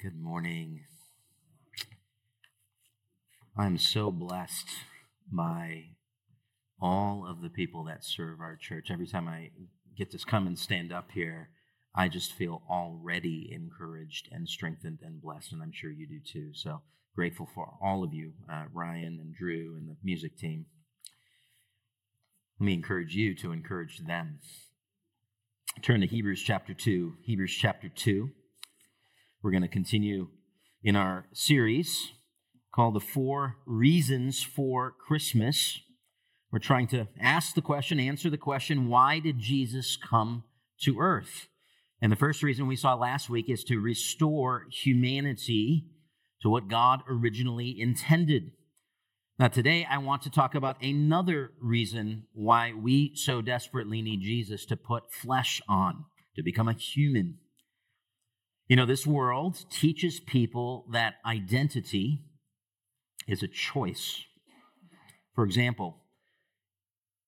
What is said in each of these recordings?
Good morning. I'm so blessed by all of the people that serve our church. Every time I get to come and stand up here, I just feel already encouraged and strengthened and blessed, and I'm sure you do too. So grateful for all of you, uh, Ryan and Drew and the music team. Let me encourage you to encourage them. Turn to Hebrews chapter 2. Hebrews chapter 2. We're going to continue in our series called The Four Reasons for Christmas. We're trying to ask the question, answer the question, why did Jesus come to earth? And the first reason we saw last week is to restore humanity to what God originally intended. Now, today I want to talk about another reason why we so desperately need Jesus to put flesh on, to become a human. You know, this world teaches people that identity is a choice. For example,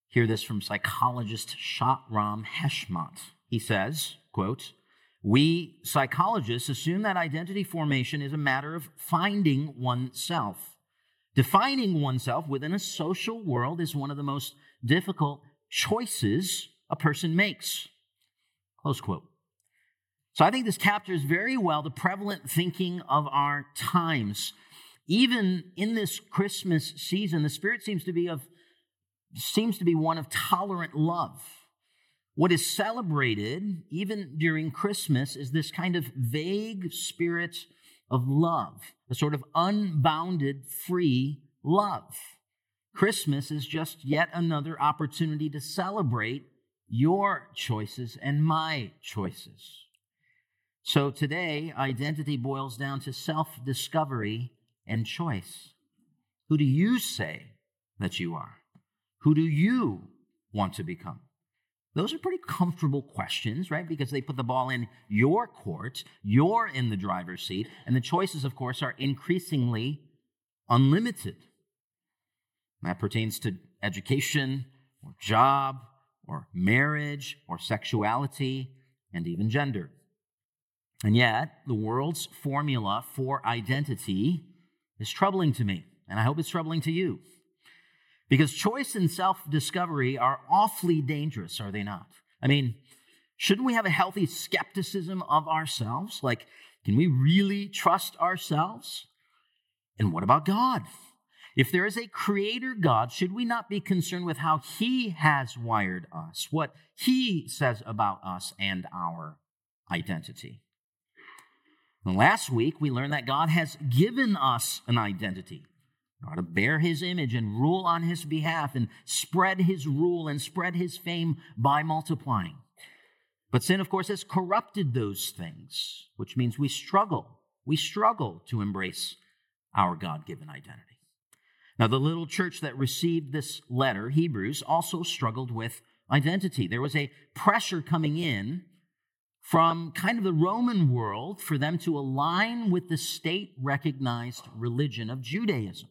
hear this from psychologist Shahram Heshmat. He says, quote, we psychologists assume that identity formation is a matter of finding oneself. Defining oneself within a social world is one of the most difficult choices a person makes. Close quote. So I think this captures very well the prevalent thinking of our times. Even in this Christmas season, the spirit seems to be of seems to be one of tolerant love. What is celebrated even during Christmas is this kind of vague spirit of love, a sort of unbounded free love. Christmas is just yet another opportunity to celebrate your choices and my choices. So today, identity boils down to self discovery and choice. Who do you say that you are? Who do you want to become? Those are pretty comfortable questions, right? Because they put the ball in your court, you're in the driver's seat, and the choices, of course, are increasingly unlimited. That pertains to education, or job, or marriage, or sexuality, and even gender. And yet, the world's formula for identity is troubling to me, and I hope it's troubling to you. Because choice and self discovery are awfully dangerous, are they not? I mean, shouldn't we have a healthy skepticism of ourselves? Like, can we really trust ourselves? And what about God? If there is a creator God, should we not be concerned with how he has wired us, what he says about us and our identity? And last week, we learned that God has given us an identity. We to bear his image and rule on his behalf and spread his rule and spread his fame by multiplying. But sin, of course, has corrupted those things, which means we struggle. We struggle to embrace our God given identity. Now, the little church that received this letter, Hebrews, also struggled with identity. There was a pressure coming in from kind of the Roman world for them to align with the state recognized religion of Judaism,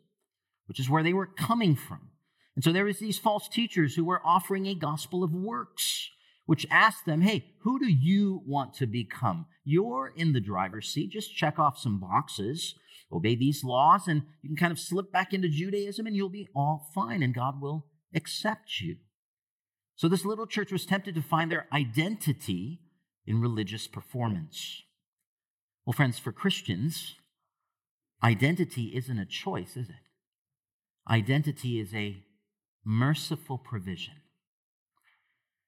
which is where they were coming from. And so there was these false teachers who were offering a gospel of works, which asked them, hey, who do you want to become? You're in the driver's seat. Just check off some boxes, obey these laws, and you can kind of slip back into Judaism and you'll be all fine, and God will accept you. So this little church was tempted to find their identity in religious performance. Well, friends, for Christians, identity isn't a choice, is it? Identity is a merciful provision.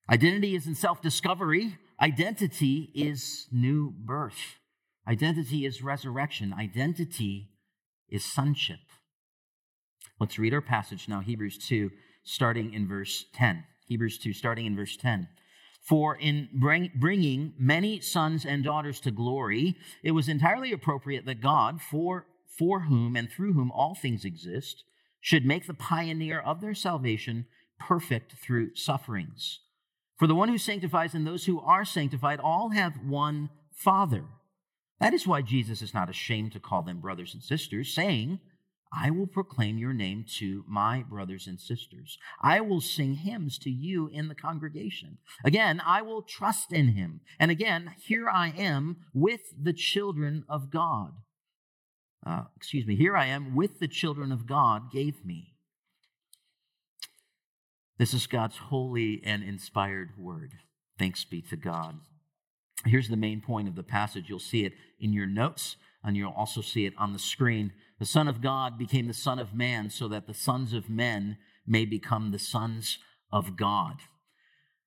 Identity isn't self discovery, identity is new birth. Identity is resurrection. Identity is sonship. Let's read our passage now, Hebrews 2, starting in verse 10. Hebrews 2, starting in verse 10. For in bring, bringing many sons and daughters to glory, it was entirely appropriate that God, for, for whom and through whom all things exist, should make the pioneer of their salvation perfect through sufferings. For the one who sanctifies and those who are sanctified all have one Father. That is why Jesus is not ashamed to call them brothers and sisters, saying, I will proclaim your name to my brothers and sisters. I will sing hymns to you in the congregation. Again, I will trust in him. And again, here I am with the children of God. Uh, excuse me, here I am with the children of God gave me. This is God's holy and inspired word. Thanks be to God. Here's the main point of the passage. You'll see it in your notes, and you'll also see it on the screen. The Son of God became the Son of Man so that the sons of men may become the sons of God.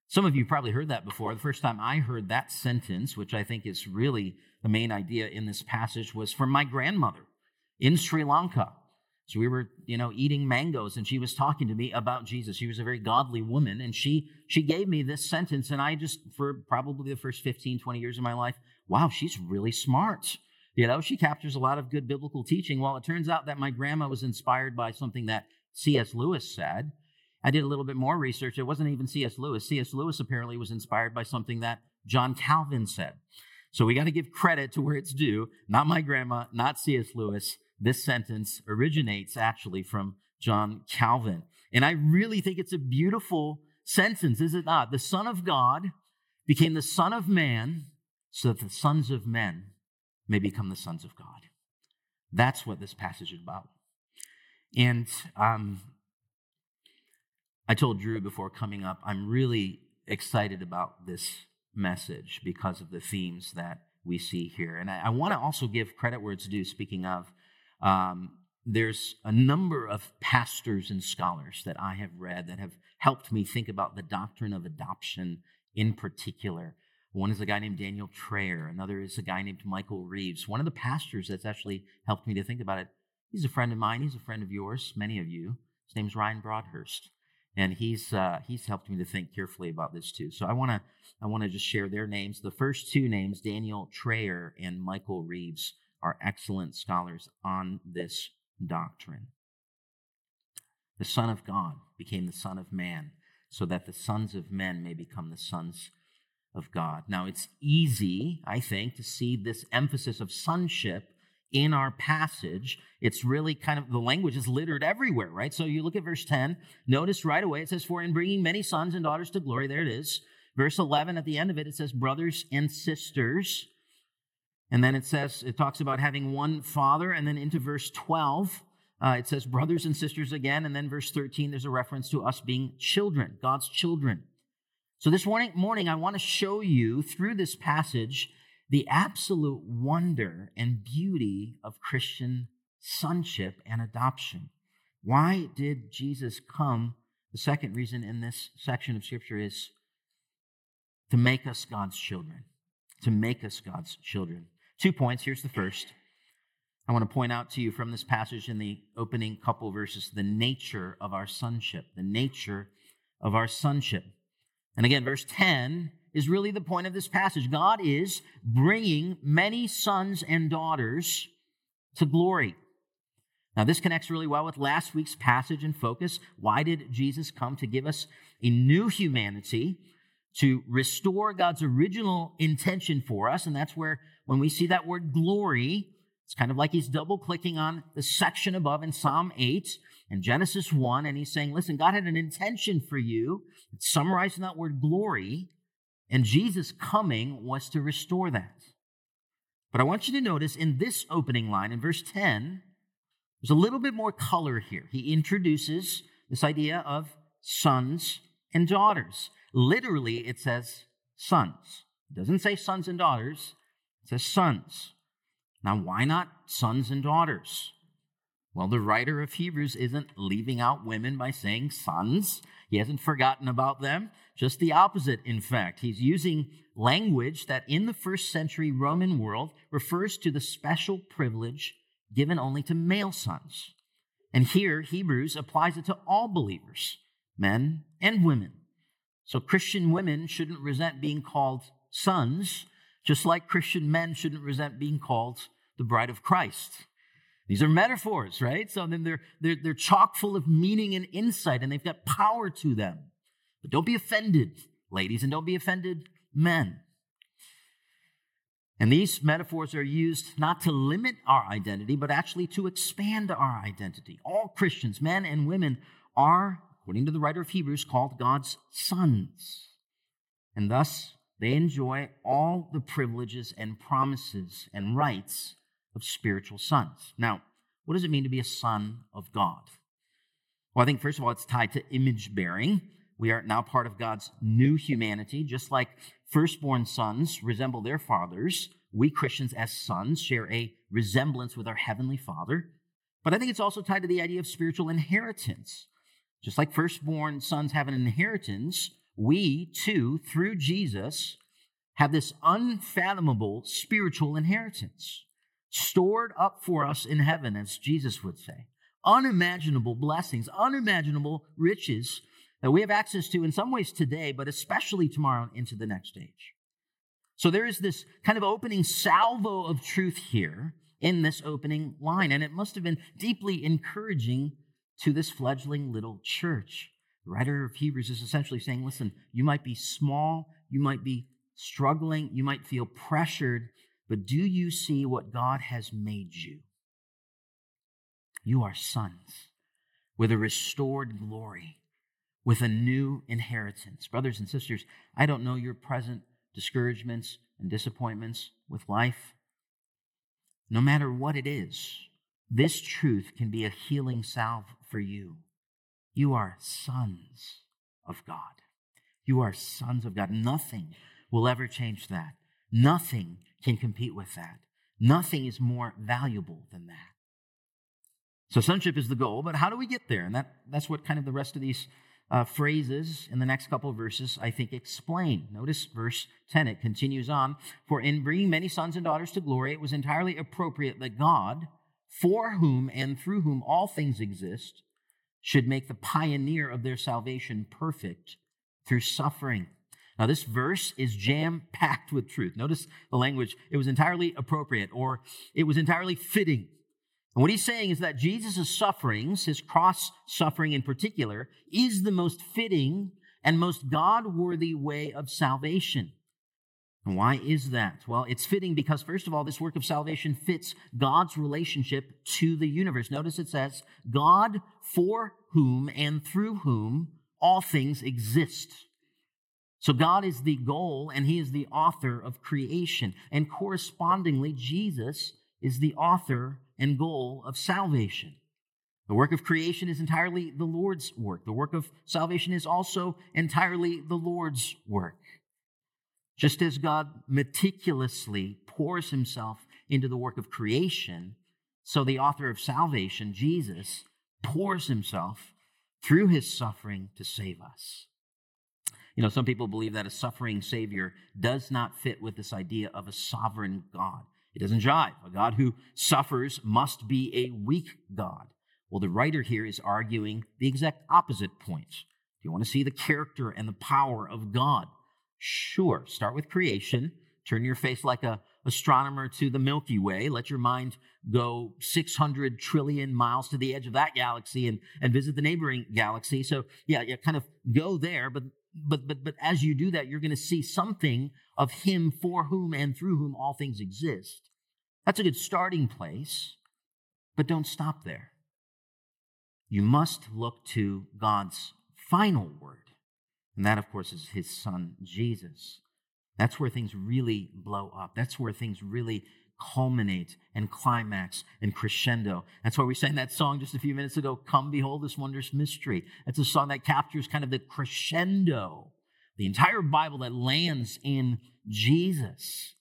Some of you probably heard that before. The first time I heard that sentence, which I think is really the main idea in this passage, was from my grandmother in Sri Lanka. So we were, you know, eating mangoes and she was talking to me about Jesus. She was a very godly woman and she she gave me this sentence and I just for probably the first 15, 20 years of my life, wow, she's really smart. You know, she captures a lot of good biblical teaching. Well, it turns out that my grandma was inspired by something that C.S. Lewis said. I did a little bit more research. It wasn't even C.S. Lewis. C.S. Lewis apparently was inspired by something that John Calvin said. So we got to give credit to where it's due. Not my grandma, not C.S. Lewis. This sentence originates actually from John Calvin. And I really think it's a beautiful sentence, is it not? The Son of God became the Son of Man so that the sons of men may become the sons of God. That's what this passage is about. And um, I told Drew before coming up, I'm really excited about this message because of the themes that we see here. And I, I want to also give credit where it's due, speaking of um, there's a number of pastors and scholars that I have read that have helped me think about the doctrine of adoption in particular. One is a guy named Daniel Trayer, another is a guy named Michael Reeves. One of the pastors that's actually helped me to think about it, he's a friend of mine, he's a friend of yours, many of you. His name's Ryan Broadhurst. And he's uh, he's helped me to think carefully about this too. So I want to I want to just share their names. The first two names, Daniel Trayer and Michael Reeves are excellent scholars on this doctrine. The Son of God became the Son of Man so that the sons of men may become the sons of God. Now, it's easy, I think, to see this emphasis of sonship in our passage. It's really kind of the language is littered everywhere, right? So you look at verse 10, notice right away it says, For in bringing many sons and daughters to glory, there it is. Verse 11, at the end of it, it says, Brothers and sisters. And then it says, it talks about having one father. And then into verse 12, uh, it says brothers and sisters again. And then verse 13, there's a reference to us being children, God's children. So this morning, morning I want to show you through this passage the absolute wonder and beauty of Christian sonship and adoption. Why did Jesus come? The second reason in this section of Scripture is to make us God's children. To make us God's children. Two points. Here's the first. I want to point out to you from this passage in the opening couple verses the nature of our sonship, the nature of our sonship. And again, verse 10 is really the point of this passage. God is bringing many sons and daughters to glory. Now, this connects really well with last week's passage and focus. Why did Jesus come? To give us a new humanity, to restore God's original intention for us. And that's where when we see that word glory, it's kind of like he's double clicking on the section above in Psalm 8 and Genesis 1, and he's saying, Listen, God had an intention for you. It's summarized in that word glory, and Jesus coming was to restore that. But I want you to notice in this opening line, in verse 10, there's a little bit more color here. He introduces this idea of sons and daughters. Literally, it says sons. It doesn't say sons and daughters, it says sons. Now, why not sons and daughters? Well, the writer of Hebrews isn't leaving out women by saying sons. He hasn't forgotten about them. Just the opposite, in fact. He's using language that in the first century Roman world refers to the special privilege given only to male sons. And here, Hebrews applies it to all believers, men and women. So Christian women shouldn't resent being called sons just like Christian men shouldn't resent being called the bride of Christ. These are metaphors, right? So then they're, they're, they're chock full of meaning and insight, and they've got power to them. But don't be offended, ladies, and don't be offended, men. And these metaphors are used not to limit our identity, but actually to expand our identity. All Christians, men and women, are, according to the writer of Hebrews, called God's sons. And thus, they enjoy all the privileges and promises and rights of spiritual sons. Now, what does it mean to be a son of God? Well, I think, first of all, it's tied to image bearing. We are now part of God's new humanity, just like firstborn sons resemble their fathers. We Christians, as sons, share a resemblance with our heavenly Father. But I think it's also tied to the idea of spiritual inheritance. Just like firstborn sons have an inheritance, we too, through Jesus, have this unfathomable spiritual inheritance stored up for us in heaven, as Jesus would say. Unimaginable blessings, unimaginable riches that we have access to in some ways today, but especially tomorrow into the next age. So there is this kind of opening salvo of truth here in this opening line, and it must have been deeply encouraging to this fledgling little church. The writer of Hebrews is essentially saying, listen, you might be small, you might be struggling, you might feel pressured, but do you see what God has made you? You are sons with a restored glory, with a new inheritance. Brothers and sisters, I don't know your present discouragements and disappointments with life. No matter what it is, this truth can be a healing salve for you. You are sons of God. You are sons of God. Nothing will ever change that. Nothing can compete with that. Nothing is more valuable than that. So, sonship is the goal, but how do we get there? And that, that's what kind of the rest of these uh, phrases in the next couple of verses, I think, explain. Notice verse 10, it continues on. For in bringing many sons and daughters to glory, it was entirely appropriate that God, for whom and through whom all things exist, should make the pioneer of their salvation perfect through suffering. Now, this verse is jam packed with truth. Notice the language. It was entirely appropriate or it was entirely fitting. And what he's saying is that Jesus' sufferings, his cross suffering in particular, is the most fitting and most God worthy way of salvation. And why is that? Well, it's fitting because, first of all, this work of salvation fits God's relationship to the universe. Notice it says, God for whom and through whom all things exist. So God is the goal and he is the author of creation. And correspondingly, Jesus is the author and goal of salvation. The work of creation is entirely the Lord's work. The work of salvation is also entirely the Lord's work. Just as God meticulously pours himself into the work of creation, so the author of salvation, Jesus, pours himself through his suffering to save us. You know, some people believe that a suffering Savior does not fit with this idea of a sovereign God. It doesn't jive. A God who suffers must be a weak God. Well, the writer here is arguing the exact opposite points. Do you want to see the character and the power of God? Sure. Start with creation. Turn your face like a astronomer to the Milky Way. Let your mind go 600 trillion miles to the edge of that galaxy and, and visit the neighboring galaxy. So, yeah, yeah, kind of go there, but but but but as you do that you're going to see something of him for whom and through whom all things exist. That's a good starting place but don't stop there. You must look to god's final word and that of course is his son jesus. That's where things really blow up. That's where things really culminate and climax and crescendo. That's why we sang that song just a few minutes ago, Come Behold This Wondrous Mystery. It's a song that captures kind of the crescendo, the entire Bible that lands in Jesus.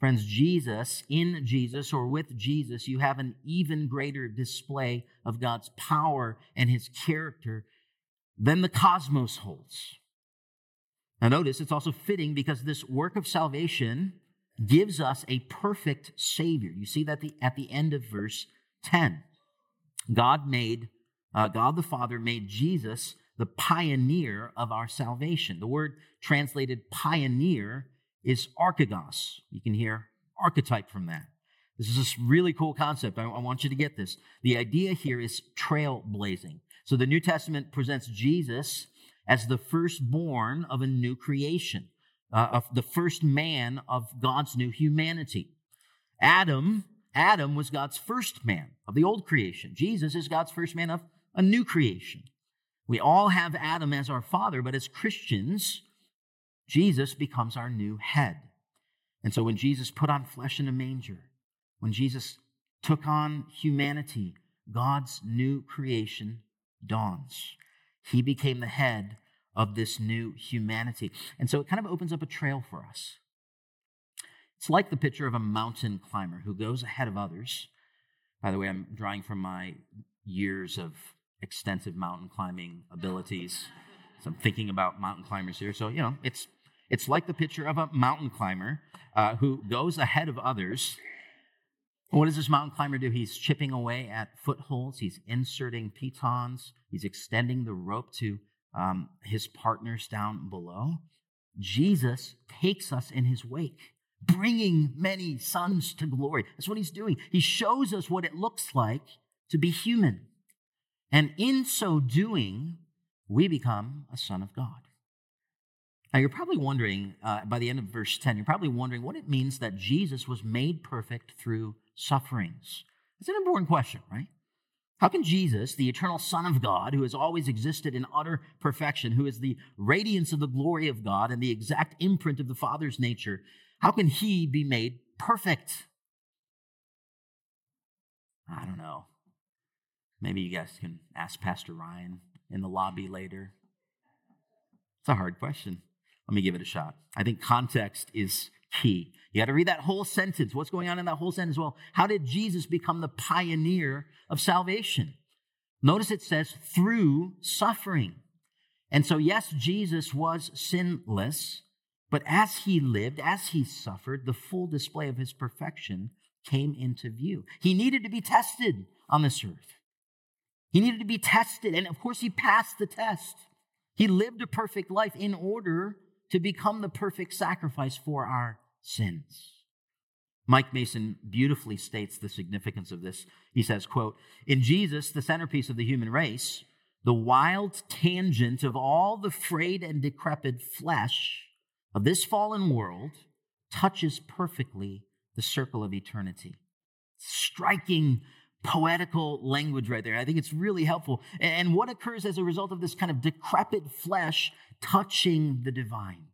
Friends, Jesus, in Jesus or with Jesus, you have an even greater display of God's power and his character than the cosmos holds. Now, notice it's also fitting because this work of salvation gives us a perfect Savior. You see that the, at the end of verse 10. God made, uh, God the Father made Jesus the pioneer of our salvation. The word translated pioneer is archegos. You can hear archetype from that. This is a really cool concept. I, I want you to get this. The idea here is trailblazing. So the New Testament presents Jesus as the firstborn of a new creation. Uh, of the first man of God's new humanity. Adam, Adam was God's first man of the old creation. Jesus is God's first man of a new creation. We all have Adam as our father, but as Christians, Jesus becomes our new head. And so when Jesus put on flesh in a manger, when Jesus took on humanity, God's new creation dawns. He became the head of this new humanity. And so it kind of opens up a trail for us. It's like the picture of a mountain climber who goes ahead of others. By the way, I'm drawing from my years of extensive mountain climbing abilities. So I'm thinking about mountain climbers here. So, you know, it's it's like the picture of a mountain climber uh, who goes ahead of others. What does this mountain climber do? He's chipping away at footholds, he's inserting pitons, he's extending the rope to um, his partners down below. Jesus takes us in his wake, bringing many sons to glory. That's what he's doing. He shows us what it looks like to be human. And in so doing, we become a son of God. Now, you're probably wondering, uh, by the end of verse 10, you're probably wondering what it means that Jesus was made perfect through sufferings. It's an important question, right? How can Jesus, the eternal Son of God, who has always existed in utter perfection, who is the radiance of the glory of God and the exact imprint of the Father's nature, how can he be made perfect? I don't know. Maybe you guys can ask Pastor Ryan in the lobby later. It's a hard question. Let me give it a shot. I think context is key. You got to read that whole sentence. What's going on in that whole sentence? Well, how did Jesus become the pioneer of salvation? Notice it says through suffering. And so, yes, Jesus was sinless, but as he lived, as he suffered, the full display of his perfection came into view. He needed to be tested on this earth. He needed to be tested. And of course, he passed the test. He lived a perfect life in order to become the perfect sacrifice for our sins. Mike Mason beautifully states the significance of this. He says, quote, In Jesus, the centerpiece of the human race, the wild tangent of all the frayed and decrepit flesh of this fallen world touches perfectly the circle of eternity. Striking poetical language right there. I think it's really helpful. And what occurs as a result of this kind of decrepit flesh touching the divine?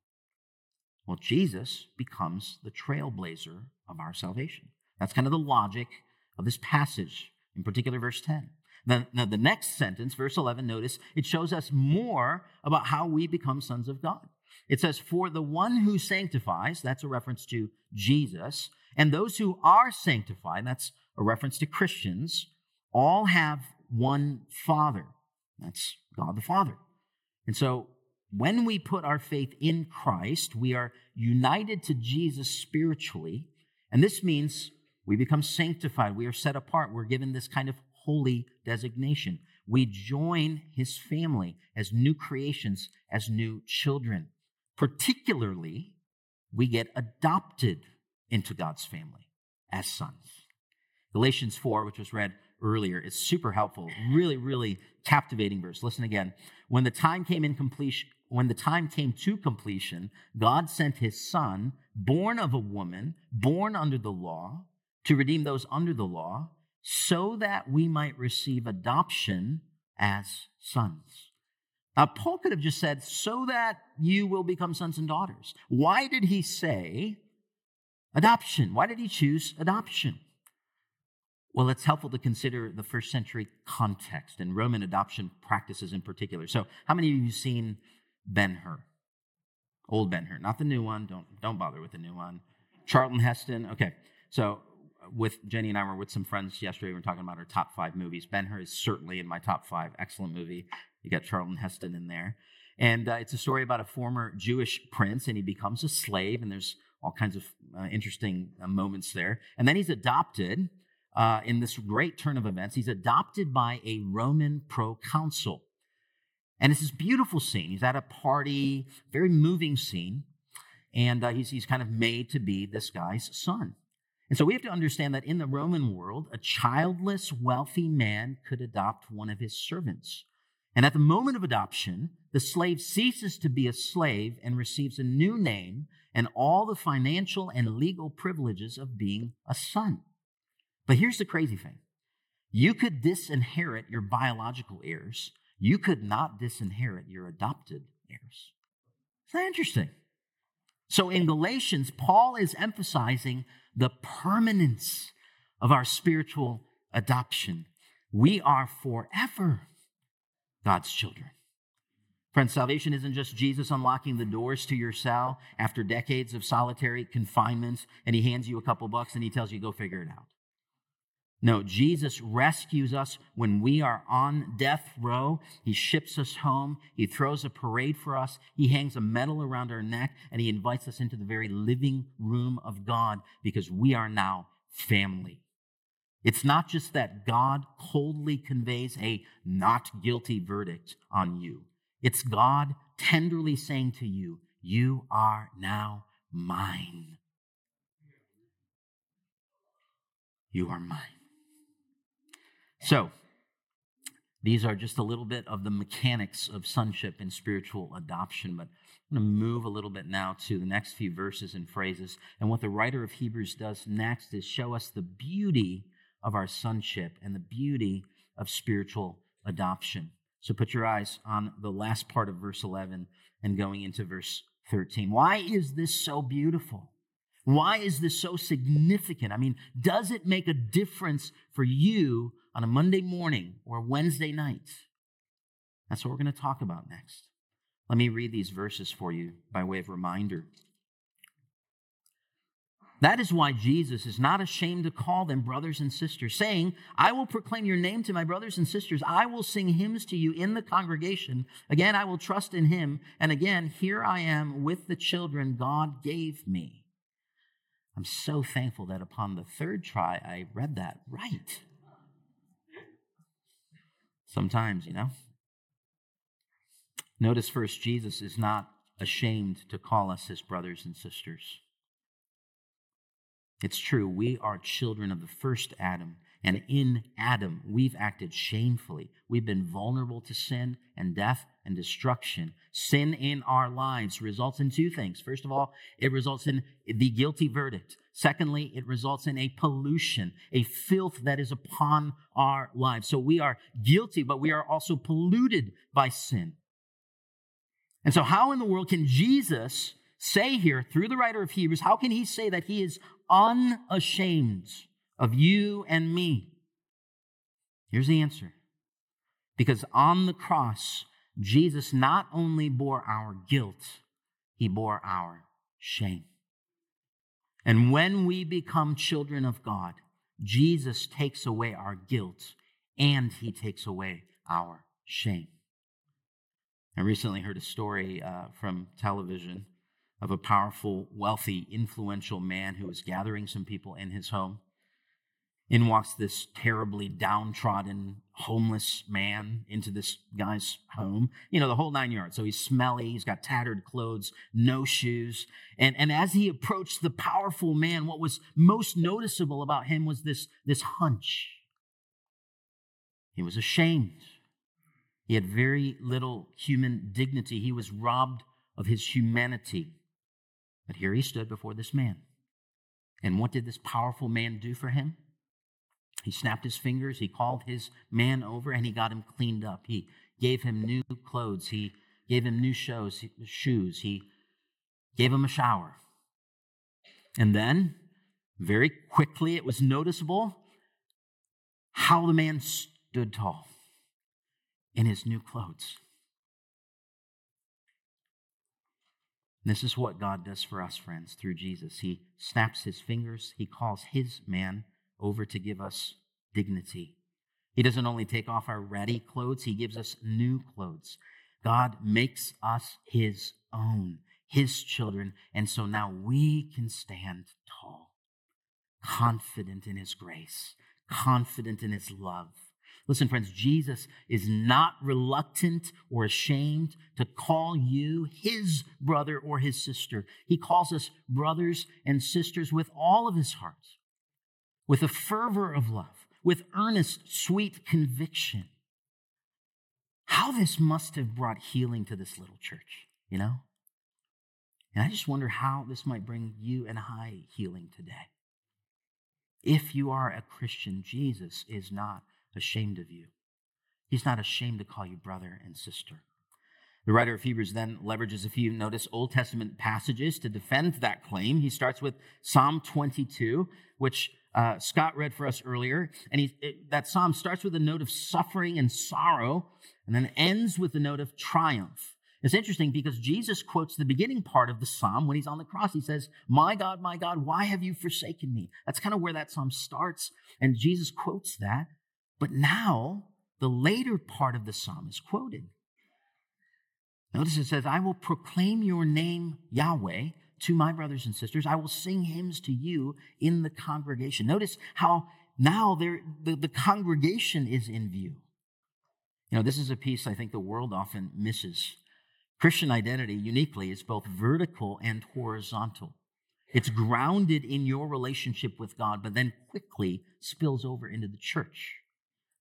Well, Jesus becomes the trailblazer of our salvation. That's kind of the logic of this passage, in particular, verse 10. Then, now, the next sentence, verse 11, notice it shows us more about how we become sons of God. It says, For the one who sanctifies, that's a reference to Jesus, and those who are sanctified, that's a reference to Christians, all have one Father. That's God the Father. And so when we put our faith in Christ, we are united to Jesus spiritually. And this means we become sanctified. We are set apart. We're given this kind of holy designation. We join his family as new creations, as new children. Particularly, we get adopted into God's family as sons. Galatians 4, which was read earlier, is super helpful. Really, really captivating verse. Listen again. When the time came in completion, when the time came to completion, God sent his son, born of a woman, born under the law, to redeem those under the law, so that we might receive adoption as sons. Now, Paul could have just said, so that you will become sons and daughters. Why did he say adoption? Why did he choose adoption? Well, it's helpful to consider the first century context and Roman adoption practices in particular. So, how many of you have seen Ben Hur? Old Ben Hur, not the new one. Don't don't bother with the new one. Charlton Heston. Okay, so with Jenny and I were with some friends yesterday. We were talking about our top five movies. Ben Hur is certainly in my top five. Excellent movie. You got Charlton Heston in there, and uh, it's a story about a former Jewish prince, and he becomes a slave, and there's all kinds of uh, interesting uh, moments there. And then he's adopted uh, in this great turn of events, he's adopted by a Roman proconsul. And it's this beautiful scene. He's at a party, very moving scene, and uh, he's, he's kind of made to be this guy's son. And so we have to understand that in the Roman world, a childless, wealthy man could adopt one of his servants. And at the moment of adoption, the slave ceases to be a slave and receives a new name and all the financial and legal privileges of being a son. But here's the crazy thing you could disinherit your biological heirs, you could not disinherit your adopted heirs. Isn't that interesting? So in Galatians, Paul is emphasizing the permanence of our spiritual adoption. We are forever God's children. Friends, salvation isn't just Jesus unlocking the doors to your cell after decades of solitary confinement and he hands you a couple bucks and he tells you, go figure it out. No, Jesus rescues us when we are on death row. He ships us home. He throws a parade for us. He hangs a medal around our neck and he invites us into the very living room of God because we are now family. It's not just that God coldly conveys a not guilty verdict on you. It's God tenderly saying to you, You are now mine. You are mine. So, these are just a little bit of the mechanics of sonship and spiritual adoption, but I'm going to move a little bit now to the next few verses and phrases. And what the writer of Hebrews does next is show us the beauty of our sonship and the beauty of spiritual adoption. So put your eyes on the last part of verse 11 and going into verse 13. Why is this so beautiful? Why is this so significant? I mean, does it make a difference for you on a Monday morning or Wednesday night? That's what we're going to talk about next. Let me read these verses for you by way of reminder. That is why Jesus is not ashamed to call them brothers and sisters, saying, I will proclaim your name to my brothers and sisters. I will sing hymns to you in the congregation. Again, I will trust in him. And again, here I am with the children God gave me. I'm so thankful that upon the third try, I read that right. Sometimes, you know. Notice first, Jesus is not ashamed to call us his brothers and sisters. It's true, we are children of the first Adam, and in Adam, we've acted shamefully. We've been vulnerable to sin and death and destruction. Sin in our lives results in two things. First of all, it results in the guilty verdict. Secondly, it results in a pollution, a filth that is upon our lives. So we are guilty, but we are also polluted by sin. And so, how in the world can Jesus say here through the writer of Hebrews, how can he say that he is unashamed of you and me? Here's the answer. Because on the cross, Jesus not only bore our guilt, he bore our shame. And when we become children of God, Jesus takes away our guilt and he takes away our shame. I recently heard a story uh, from television of a powerful, wealthy, influential man who was gathering some people in his home. In walks this terribly downtrodden, homeless man into this guy's home. You know, the whole nine yards. So he's smelly, he's got tattered clothes, no shoes. And, and as he approached the powerful man, what was most noticeable about him was this, this hunch. He was ashamed. He had very little human dignity. He was robbed of his humanity. But here he stood before this man. And what did this powerful man do for him? He snapped his fingers, he called his man over, and he got him cleaned up. He gave him new clothes, he gave him new shows, shoes, he gave him a shower. And then, very quickly, it was noticeable how the man stood tall in his new clothes. This is what God does for us, friends, through Jesus. He snaps his fingers, he calls his man over to give us dignity. He doesn't only take off our ratty clothes, he gives us new clothes. God makes us his own, his children, and so now we can stand tall, confident in his grace, confident in his love Listen, friends, Jesus is not reluctant or ashamed to call you his brother or his sister. He calls us brothers and sisters with all of his heart, with a fervor of love, with earnest, sweet conviction. how this must have brought healing to this little church, you know? And I just wonder how this might bring you and I healing today. If you are a Christian, Jesus is not ashamed of you. He's not ashamed to call you brother and sister. The writer of Hebrews then leverages, if you notice, Old Testament passages to defend that claim. He starts with Psalm 22, which uh, Scott read for us earlier. And he, it, that psalm starts with a note of suffering and sorrow, and then ends with a note of triumph. It's interesting because Jesus quotes the beginning part of the psalm when he's on the cross. He says, My God, my God, why have you forsaken me? That's kind of where that psalm starts. And Jesus quotes that. But now, the later part of the psalm is quoted. Notice it says, I will proclaim your name, Yahweh, to my brothers and sisters. I will sing hymns to you in the congregation. Notice how now the, the congregation is in view. You know, this is a piece I think the world often misses. Christian identity, uniquely, is both vertical and horizontal. It's grounded in your relationship with God, but then quickly spills over into the church.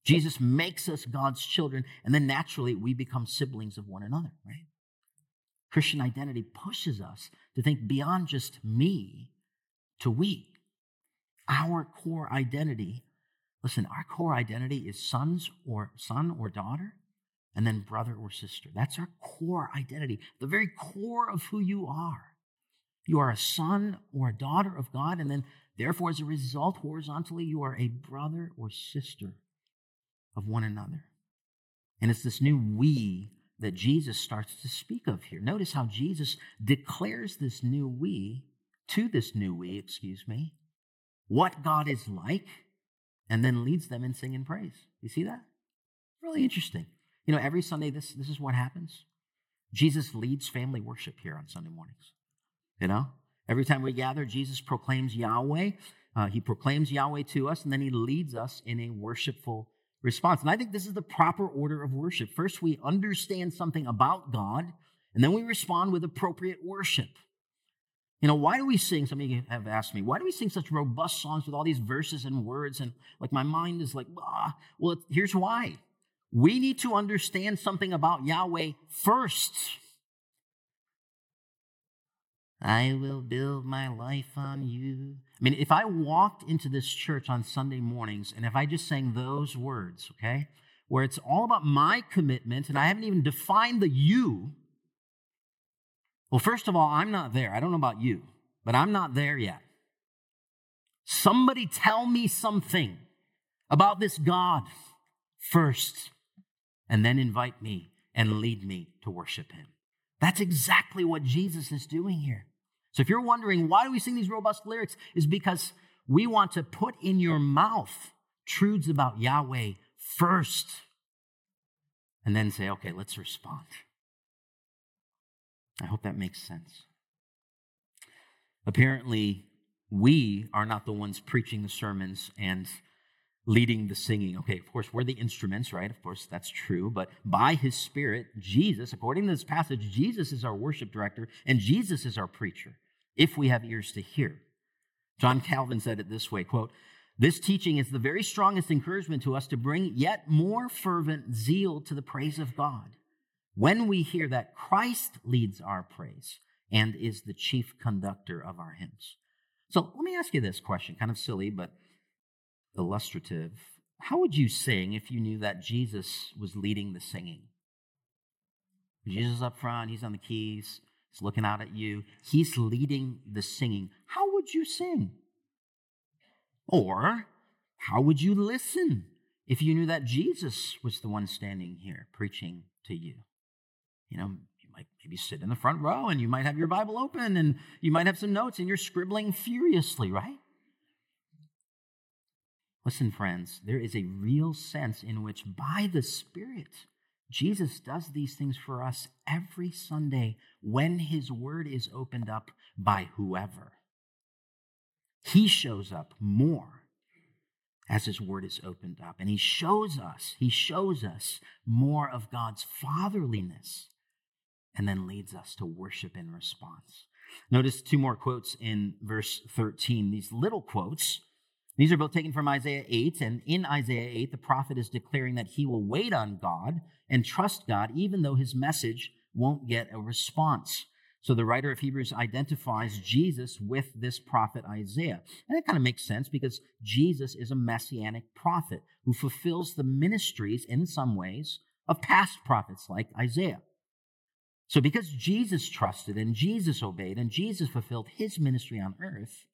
Jesus makes us God's children, and then naturally we become siblings of one another, right? Christian identity pushes us to think beyond just me to we. Our core identity, listen, our core identity is sons or son or daughter, and then brother or sister. That's our core identity, the very core of who you are. You are a son or a daughter of God, and then therefore, as a result, horizontally, you are a brother or sister of one another. And it's this new we that Jesus starts to speak of here. Notice how Jesus declares this new we to this new we, excuse me, what God is like, and then leads them in singing praise. You see that? Really interesting. You know, every Sunday, this, this is what happens. Jesus leads family worship here on Sunday mornings. You know, every time we gather, Jesus proclaims Yahweh. Uh, he proclaims Yahweh to us, and then he leads us in a worshipful response. And I think this is the proper order of worship. First, we understand something about God, and then we respond with appropriate worship. You know, why do we sing? Some of you have asked me, why do we sing such robust songs with all these verses and words? And like my mind is like, ah. Well, here's why. We need to understand something about Yahweh first. I will build my life on you. I mean, if I walked into this church on Sunday mornings and if I just sang those words, okay, where it's all about my commitment and I haven't even defined the you, well, first of all, I'm not there. I don't know about you, but I'm not there yet. Somebody tell me something about this God first, and then invite me and lead me to worship Him. That's exactly what Jesus is doing here. So if you're wondering why do we sing these robust lyrics, is because we want to put in your mouth truths about Yahweh first and then say, okay, let's respond. I hope that makes sense. Apparently, we are not the ones preaching the sermons and leading the singing. Okay, of course, we're the instruments, right? Of course, that's true. But by his Spirit, Jesus, according to this passage, Jesus is our worship director and Jesus is our preacher, if we have ears to hear. John Calvin said it this way quote, this teaching is the very strongest encouragement to us to bring yet more fervent zeal to the praise of God when we hear that Christ leads our praise and is the chief conductor of our hymns. So let me ask you this question, kind of silly, but illustrative. How would you sing if you knew that Jesus was leading the singing? Jesus up front, he's on the keys, he's looking out at you, he's leading the singing. How would you sing? Or how would you listen if you knew that Jesus was the one standing here preaching to you? You know, you might maybe sit in the front row and you might have your Bible open and you might have some notes and you're scribbling furiously, right? Listen, friends, there is a real sense in which by the Spirit, Jesus does these things for us every Sunday when his word is opened up by whoever. He shows up more as his word is opened up. And he shows us, he shows us more of God's fatherliness and then leads us to worship in response. Notice two more quotes in verse 13. These little quotes These are both taken from Isaiah 8. And in Isaiah 8, the prophet is declaring that he will wait on God and trust God, even though his message won't get a response. So the writer of Hebrews identifies Jesus with this prophet Isaiah. And it kind of makes sense because Jesus is a messianic prophet who fulfills the ministries in some ways of past prophets like Isaiah. So because Jesus trusted and Jesus obeyed and Jesus fulfilled his ministry on earth,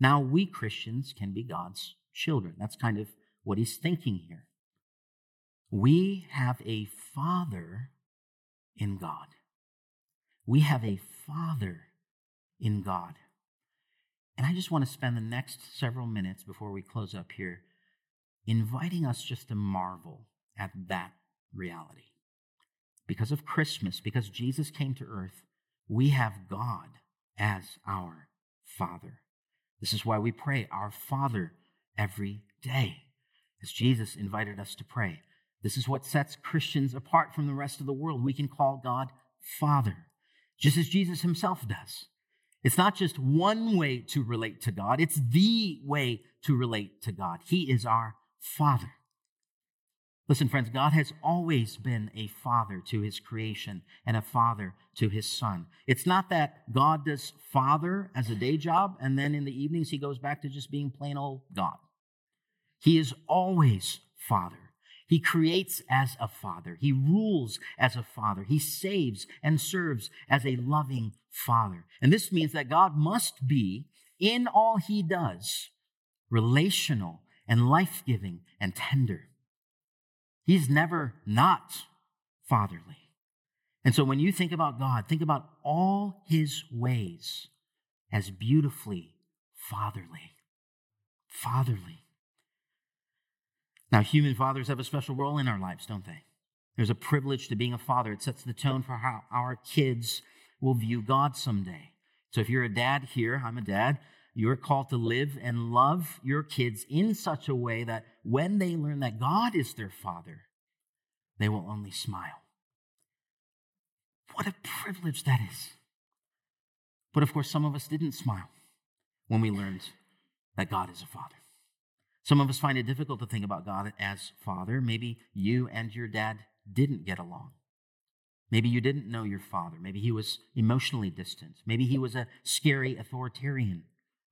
now we Christians can be God's children. That's kind of what he's thinking here. We have a father in God. We have a father in God. And I just want to spend the next several minutes before we close up here inviting us just to marvel at that reality. Because of Christmas, because Jesus came to earth, we have God as our Father. This is why we pray, Our Father, every day, as Jesus invited us to pray. This is what sets Christians apart from the rest of the world. We can call God Father, just as Jesus himself does. It's not just one way to relate to God, it's the way to relate to God. He is our Father. Listen, friends, God has always been a father to his creation and a father to his son. It's not that God does father as a day job and then in the evenings he goes back to just being plain old God. He is always father. He creates as a father. He rules as a father. He saves and serves as a loving father. And this means that God must be, in all he does, relational and life giving and tender. He's never not fatherly. And so when you think about God, think about all his ways as beautifully fatherly. Fatherly. Now, human fathers have a special role in our lives, don't they? There's a privilege to being a father. It sets the tone for how our kids will view God someday. So if you're a dad here, I'm a dad, you're called to live and love your kids in such a way that when they learn that God is their father, they will only smile. What a privilege that is. But of course, some of us didn't smile when we learned that God is a father. Some of us find it difficult to think about God as father. Maybe you and your dad didn't get along. Maybe you didn't know your father. Maybe he was emotionally distant. Maybe he was a scary authoritarian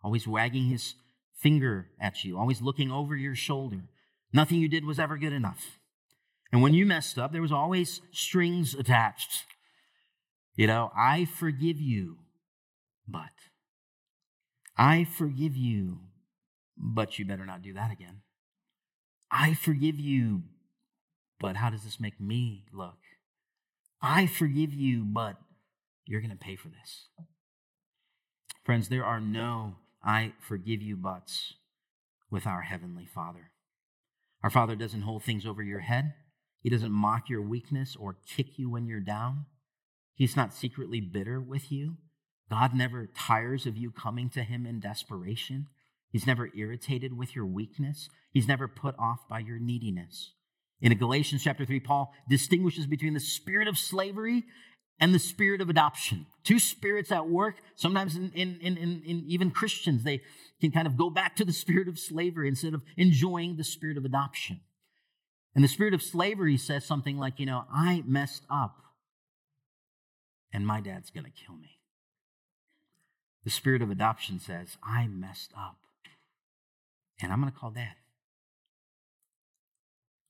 always wagging his finger at you, always looking over your shoulder. Nothing you did was ever good enough. And when you messed up, there was always strings attached. You know, I forgive you, but I forgive you, but you better not do that again. I forgive you, but how does this make me look? I forgive you, but you're going to pay for this. Friends, there are no I forgive you buts with our Heavenly Father. Our Father doesn't hold things over your head, He doesn't mock your weakness or kick you when you're down. He's not secretly bitter with you. God never tires of you coming to Him in desperation. He's never irritated with your weakness. He's never put off by your neediness. In Galatians chapter 3, Paul distinguishes between the spirit of slavery and the spirit of adoption. Two spirits at work. Sometimes in, in, in, in, even Christians, they can kind of go back to the spirit of slavery instead of enjoying the spirit of adoption. And the spirit of slavery says something like, you know, I messed up and my dad's going to kill me. The spirit of adoption says, I messed up and I'm going to call dad.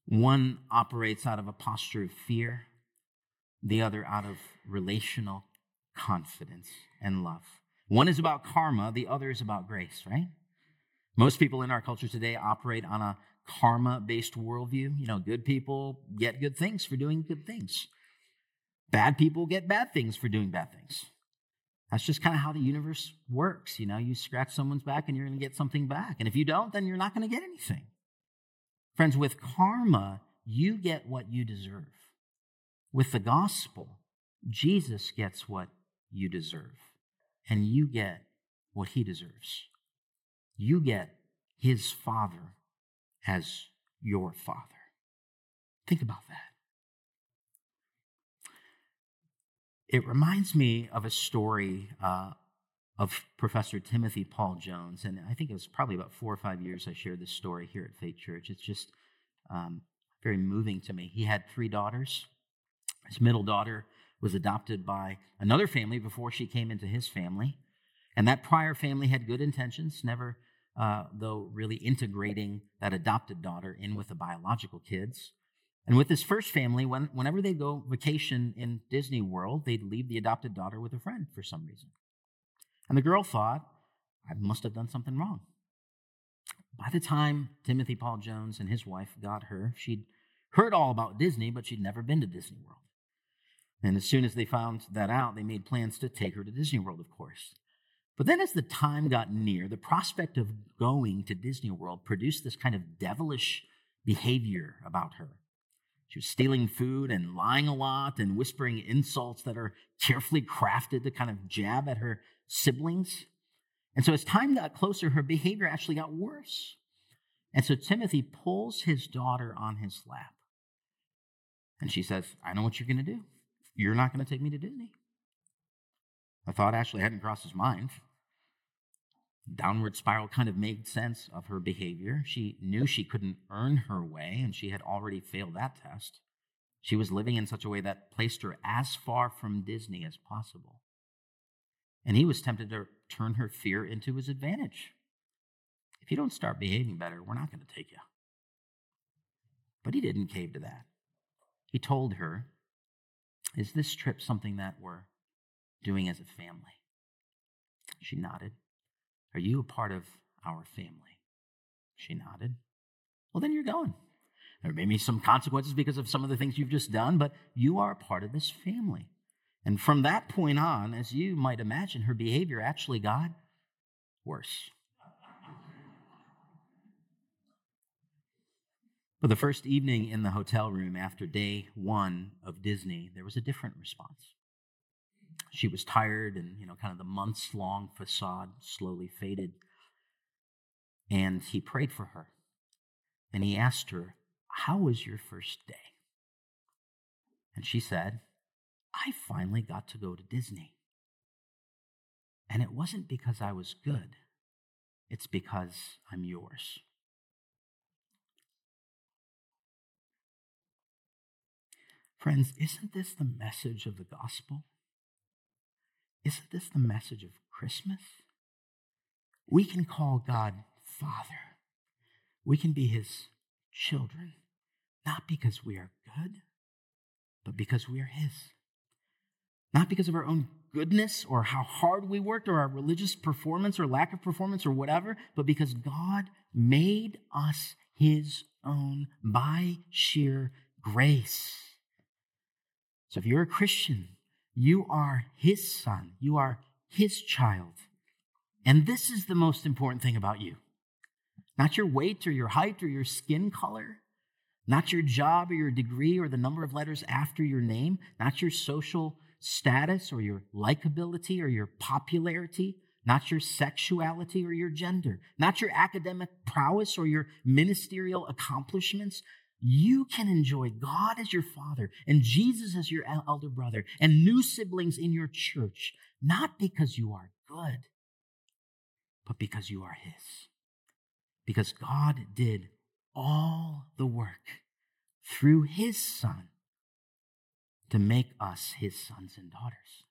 One operates out of a posture of fear the other out of relational confidence and love. One is about karma, the other is about grace, right? Most people in our culture today operate on a karma based worldview. You know, good people get good things for doing good things, bad people get bad things for doing bad things. That's just kind of how the universe works. You know, you scratch someone's back and you're going to get something back. And if you don't, then you're not going to get anything. Friends, with karma, you get what you deserve. With the gospel, Jesus gets what you deserve, and you get what he deserves. You get his father as your father. Think about that. It reminds me of a story uh, of Professor Timothy Paul Jones. And I think it was probably about four or five years I shared this story here at Faith Church. It's just um, very moving to me. He had three daughters. His middle daughter was adopted by another family before she came into his family. And that prior family had good intentions, never, uh, though, really integrating that adopted daughter in with the biological kids. And with this first family, when, whenever they go vacation in Disney World, they'd leave the adopted daughter with a friend for some reason. And the girl thought, I must have done something wrong. By the time Timothy Paul Jones and his wife got her, she'd heard all about Disney, but she'd never been to Disney World. And as soon as they found that out, they made plans to take her to Disney World, of course. But then, as the time got near, the prospect of going to Disney World produced this kind of devilish behavior about her. She was stealing food and lying a lot and whispering insults that are carefully crafted to kind of jab at her siblings. And so, as time got closer, her behavior actually got worse. And so, Timothy pulls his daughter on his lap. And she says, I know what you're going to do. You're not going to take me to Disney. A thought actually hadn't crossed his mind. Downward spiral kind of made sense of her behavior. She knew she couldn't earn her way, and she had already failed that test. She was living in such a way that placed her as far from Disney as possible. And he was tempted to turn her fear into his advantage. If you don't start behaving better, we're not going to take you. But he didn't cave to that. He told her, Is this trip something that we're doing as a family? She nodded. Are you a part of our family? She nodded. Well, then you're going. There may be some consequences because of some of the things you've just done, but you are a part of this family. And from that point on, as you might imagine, her behavior actually got worse. For the first evening in the hotel room after day one of Disney, there was a different response. She was tired, and you know, kind of the months long facade slowly faded. And he prayed for her. And he asked her, How was your first day? And she said, I finally got to go to Disney. And it wasn't because I was good, it's because I'm yours. Friends, isn't this the message of the gospel? Isn't this the message of Christmas? We can call God Father. We can be His children, not because we are good, but because we are His. Not because of our own goodness or how hard we worked or our religious performance or lack of performance or whatever, but because God made us his own by sheer grace. So if you're a Christian, you are his son, you are his child. And this is the most important thing about you not your weight or your height or your skin color, not your job or your degree or the number of letters after your name, not your social status or your likability or your popularity, not your sexuality or your gender, not your academic prowess or your ministerial accomplishments. You can enjoy God as your father and Jesus as your elder brother and new siblings in your church, not because you are good, but because you are His. Because God did all the work through His Son to make us his sons and daughters.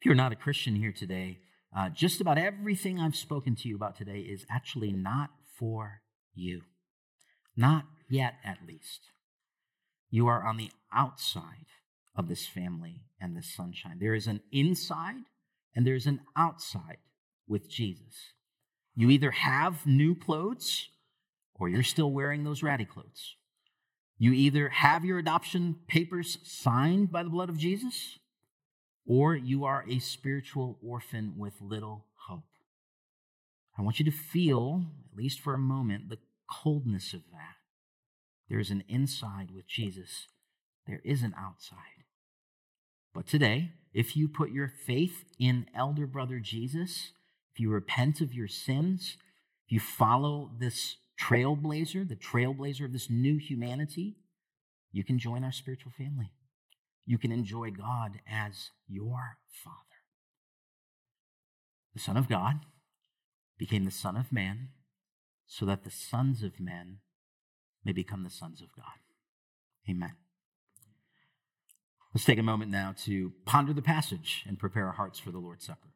If you're not a Christian here today, uh, just about everything I've spoken to you about today is actually not for you. Not yet, at least. You are on the outside of this family and this sonship. There is an inside and there's an outside with Jesus. You either have new clothes or you're still wearing those ratty clothes. You either have your adoption papers signed by the blood of Jesus, or you are a spiritual orphan with little hope. I want you to feel, at least for a moment, the coldness of that. There is an inside with Jesus, there is an outside. But today, if you put your faith in elder brother Jesus, if you repent of your sins, if you follow this trailblazer, the trailblazer of this new humanity, you can join our spiritual family. You can enjoy God as your Father. the Son of God, became the Son of Man, so that the sons of men may become the sons of God. Amen. Let's take a moment now to ponder the passage and prepare our hearts for the Lord's Supper.